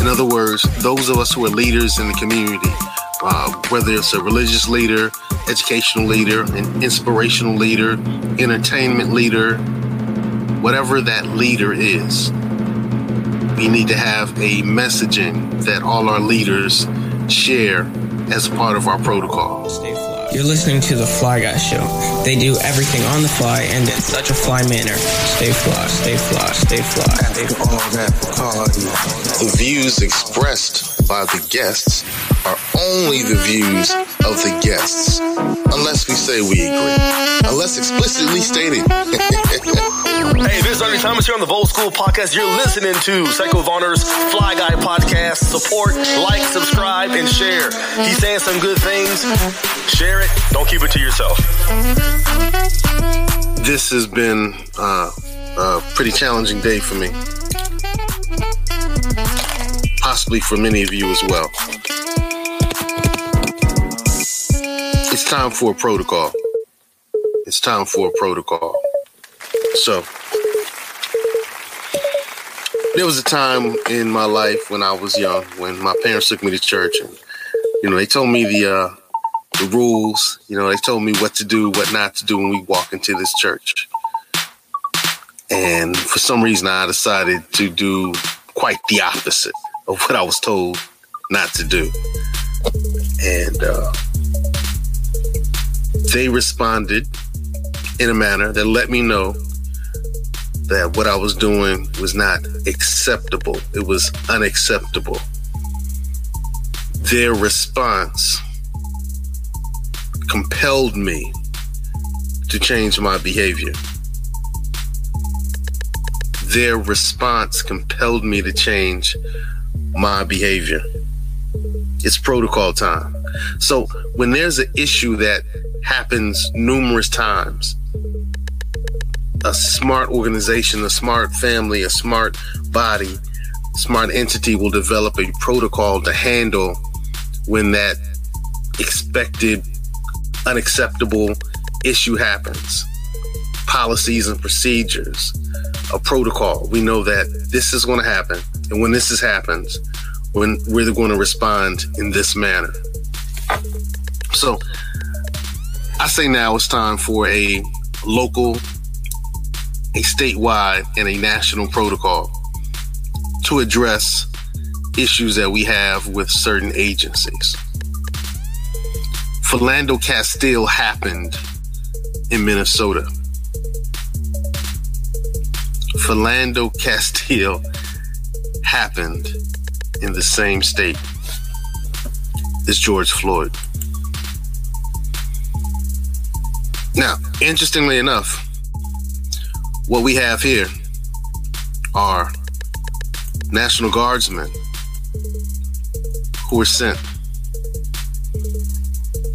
In other words, those of us who are leaders in the community, uh, whether it's a religious leader, educational leader, an inspirational leader, entertainment leader, whatever that leader is, we need to have a messaging that all our leaders share as part of our protocol. You're listening to The Fly Guy Show. They do everything on the fly and in such a fly manner. Stay fly, stay fly, stay fly, stay fly. the views expressed by the guests are only the views of the guests, unless we say we agree, unless explicitly stated. Hey, this is Ernie Thomas here on the Volt School Podcast. You're listening to Psycho Vonner's Fly Guy Podcast. Support, like, subscribe, and share. He's saying some good things. Share it. Don't keep it to yourself. this has been uh, a pretty challenging day for me. Possibly for many of you as well. It's time for a protocol. It's time for a protocol. So, there was a time in my life when I was young, when my parents took me to church, and you know they told me the uh, the rules. You know, they told me what to do, what not to do when we walk into this church. And for some reason, I decided to do quite the opposite of what I was told not to do. And uh, they responded in a manner that let me know that what I was doing was not acceptable. It was unacceptable. Their response compelled me to change my behavior. Their response compelled me to change my behavior. It's protocol time. So when there's an issue that happens numerous times, a smart organization, a smart family, a smart body, smart entity will develop a protocol to handle when that expected unacceptable issue happens. Policies and procedures, a protocol. We know that this is going to happen. And when this is happens, when we're going to respond in this manner. So I say now it's time for a local, a statewide, and a national protocol to address issues that we have with certain agencies. Philando Castile happened in Minnesota. Philando Castile happened in the same state as George Floyd. Now, interestingly enough, what we have here are National Guardsmen who were sent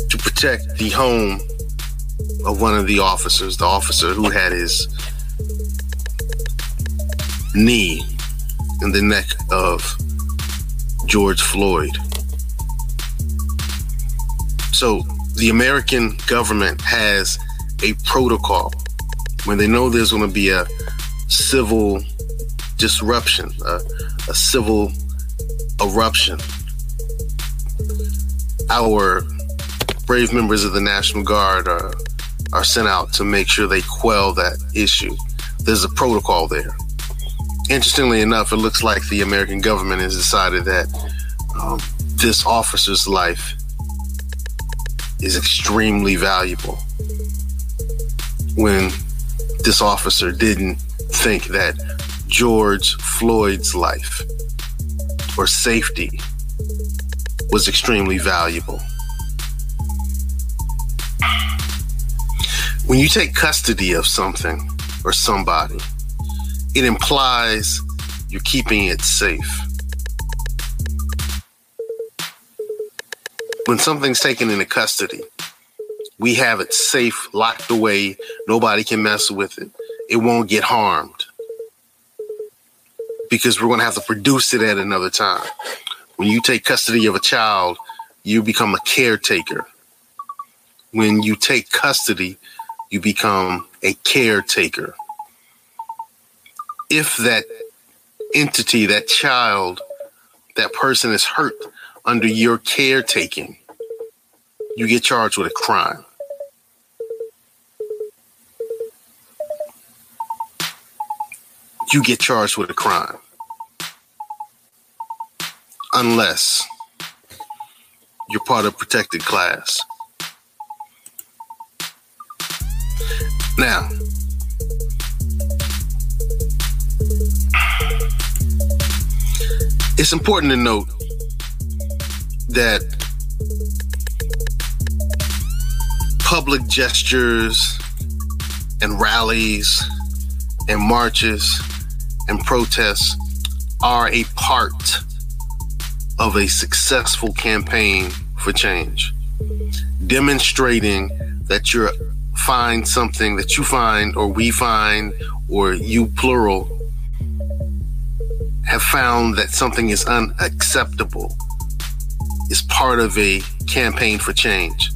to protect the home of one of the officers, the officer who had his knee in the neck of George Floyd. So the American government has a protocol when they know there's going to be a civil disruption, a, a civil eruption. Our brave members of the National Guard are, are sent out to make sure they quell that issue. There's a protocol there. Interestingly enough, it looks like the American government has decided that um, this officer's life is extremely valuable when this officer didn't think that George Floyd's life or safety was extremely valuable. When you take custody of something or somebody, it implies you're keeping it safe. When something's taken into custody, we have it safe, locked away. Nobody can mess with it. It won't get harmed because we're going to have to produce it at another time. When you take custody of a child, you become a caretaker. When you take custody, you become a caretaker. If that entity, that child, that person is hurt under your caretaking, you get charged with a crime. You get charged with a crime. Unless you're part of protected class. Now, it's important to note that public gestures and rallies and marches and protests are a part of a successful campaign for change, demonstrating that you're find something that you find or we find or you plural have found that something is unacceptable is part of a campaign for change.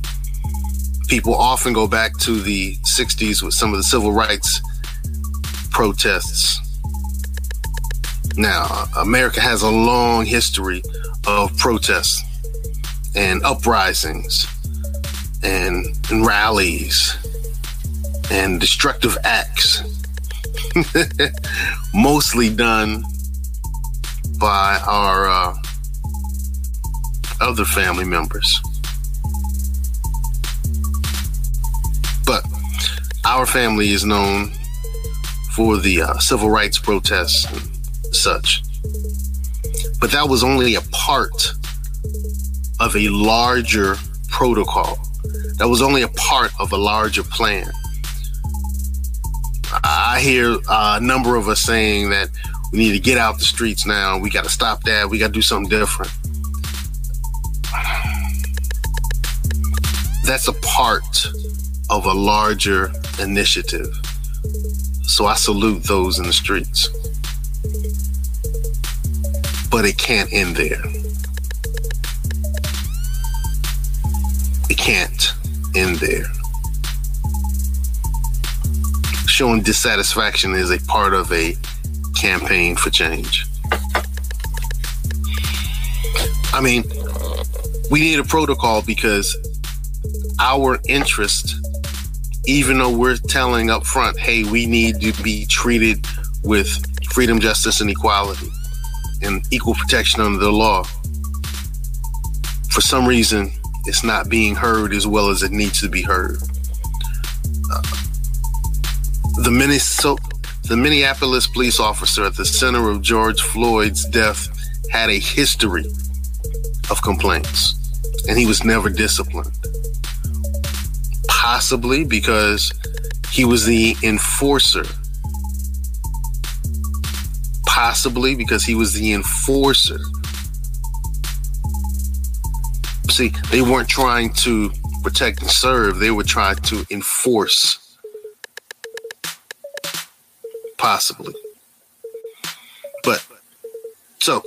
People often go back to the 60s with some of the civil rights protests. Now, America has a long history of protests and uprisings and, and rallies and destructive acts, mostly done by our uh, other family members. But our family is known for the uh, civil rights protests and such. But that was only a part of a larger protocol. That was only a part of a larger plan. I hear a number of us saying that we need to get out the streets now. We got to stop that. We got to do something different. That's a part of a larger initiative. So I salute those in the streets. But it can't end there. It can't end there. showing dissatisfaction is a part of a campaign for change. I mean, we need a protocol because our interest, even though we're telling up front, hey, we need to be treated with freedom, justice, and equality and equal protection under the law, for some reason, it's not being heard as well as it needs to be heard uh, the Minnesota, the Minneapolis police officer at the center of George Floyd's death had a history of complaints, and he was never disciplined. Possibly because he was the enforcer. Possibly because he was the enforcer. See, they weren't trying to protect and serve, they were trying to enforce possibly. But so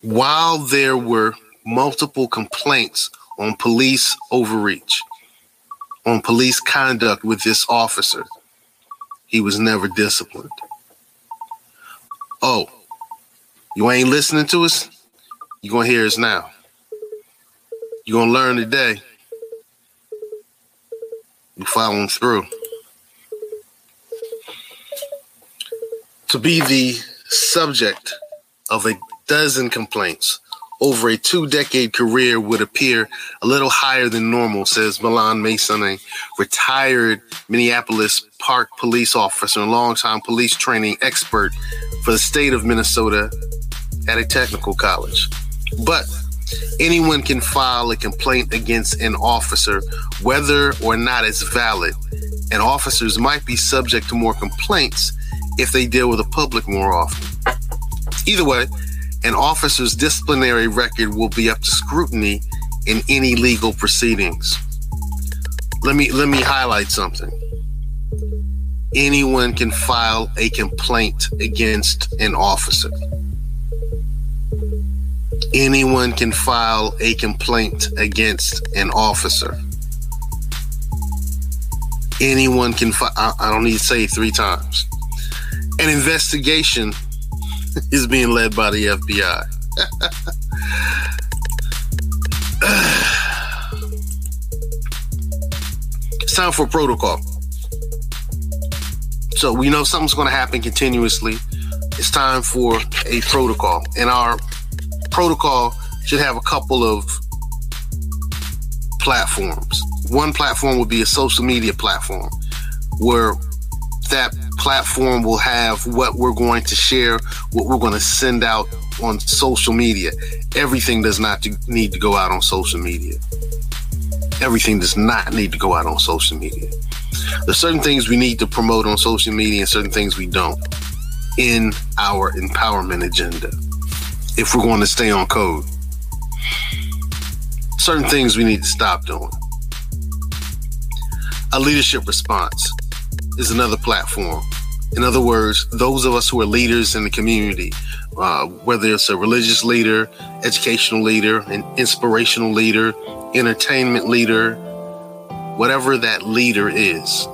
while there were multiple complaints on police overreach, on police conduct with this officer, he was never disciplined. Oh, you ain't listening to us? You're going to hear us now. You're going to learn today. You following through. to be the subject of a dozen complaints over a two decade career would appear a little higher than normal, says Mylan Masson, a retired Minneapolis Park police officer and longtime police training expert for the state of Minnesota at a technical college. But anyone can file a complaint against an officer, whether or not it's valid, and officers might be subject to more complaints if they deal with the public more often. Either way, an officer's disciplinary record will be up to scrutiny in any legal proceedings. Let me let me highlight something. Anyone can file a complaint against an officer. Anyone can file a complaint against an officer. Anyone can file, I don't need to say three times an investigation is being led by the FBI. it's time for protocol. So we know something's going to happen continuously. It's time for a protocol. And our protocol should have a couple of platforms. One platform would be a social media platform where that platform will have what we're going to share, what we're going to send out on social media. Everything does not need to go out on social media. Everything does not need to go out on social media. There's certain things we need to promote on social media and certain things we don't in our empowerment agenda if we're going to stay on code. Certain things we need to stop doing. A leadership response is another platform. In other words, those of us who are leaders in the community, uh, whether it's a religious leader, educational leader, an inspirational leader, entertainment leader, whatever that leader is,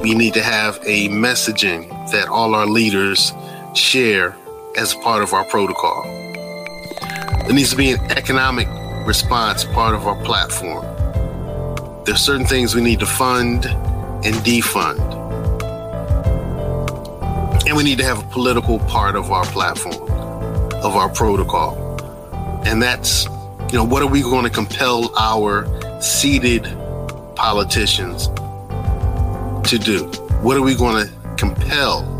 we need to have a messaging that all our leaders share as part of our protocol. There needs to be an economic response part of our platform. There's certain things we need to fund and defund. And we need to have a political part of our platform, of our protocol. And that's, you know, what are we going to compel our seated politicians to do? What are we going to compel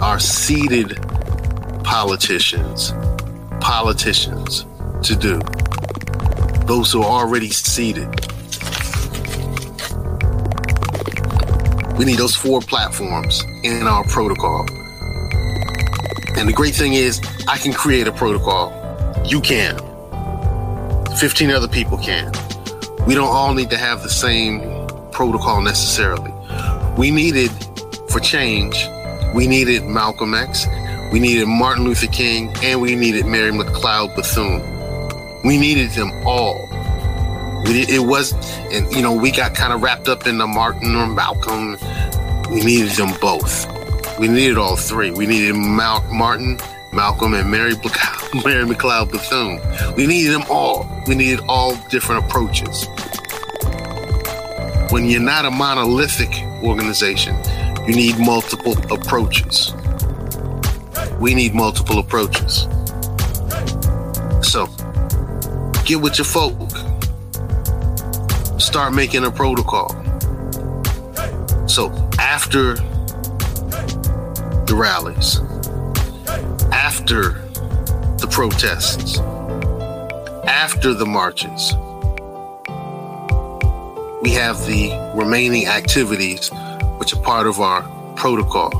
our seated politicians, politicians to do? Those who are already seated. We need those four platforms in our protocol. And the great thing is, I can create a protocol. You can. 15 other people can. We don't all need to have the same protocol necessarily. We needed, for change, we needed Malcolm X, we needed Martin Luther King, and we needed Mary McLeod Bethune. We needed them all. We, it was, and you know, we got kind of wrapped up in the Martin or Malcolm. We needed them both. We needed all three. We needed Mal- Martin, Malcolm, and Mary, Mary McLeod Bethune. We needed them all. We needed all different approaches. When you're not a monolithic organization, you need multiple approaches. We need multiple approaches. So, get with your folk start making a protocol. So after the rallies, after the protests, after the marches, we have the remaining activities which are part of our protocol.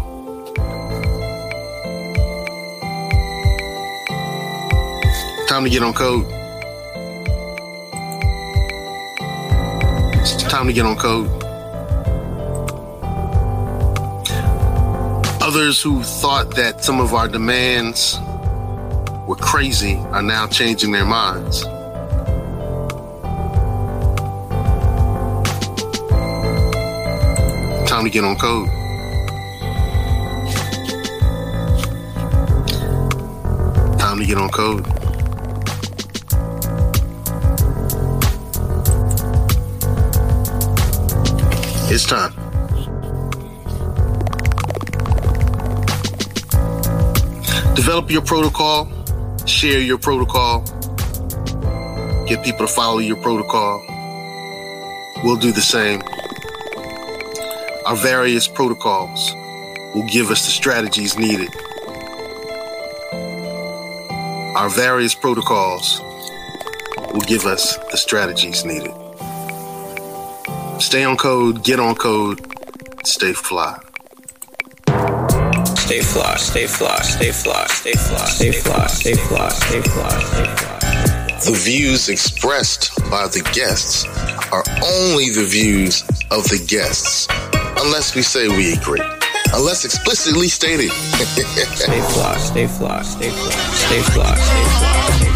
Time to get on code. It's time to get on code. Others who thought that some of our demands were crazy are now changing their minds. Time to get on code. Time to get on code. It's time. Develop your protocol, share your protocol, get people to follow your protocol. We'll do the same. Our various protocols will give us the strategies needed. Our various protocols will give us the strategies needed. Stay on code, get on code, stay fly. Stay fly, stay fly, stay fly, stay fly, stay fly, stay fly, stay fly, stay fly. The views expressed by the guests are only the views of the guests, unless we say we agree. Unless explicitly stated. stay fly, stay fly, stay fly, stay fly, stay fly.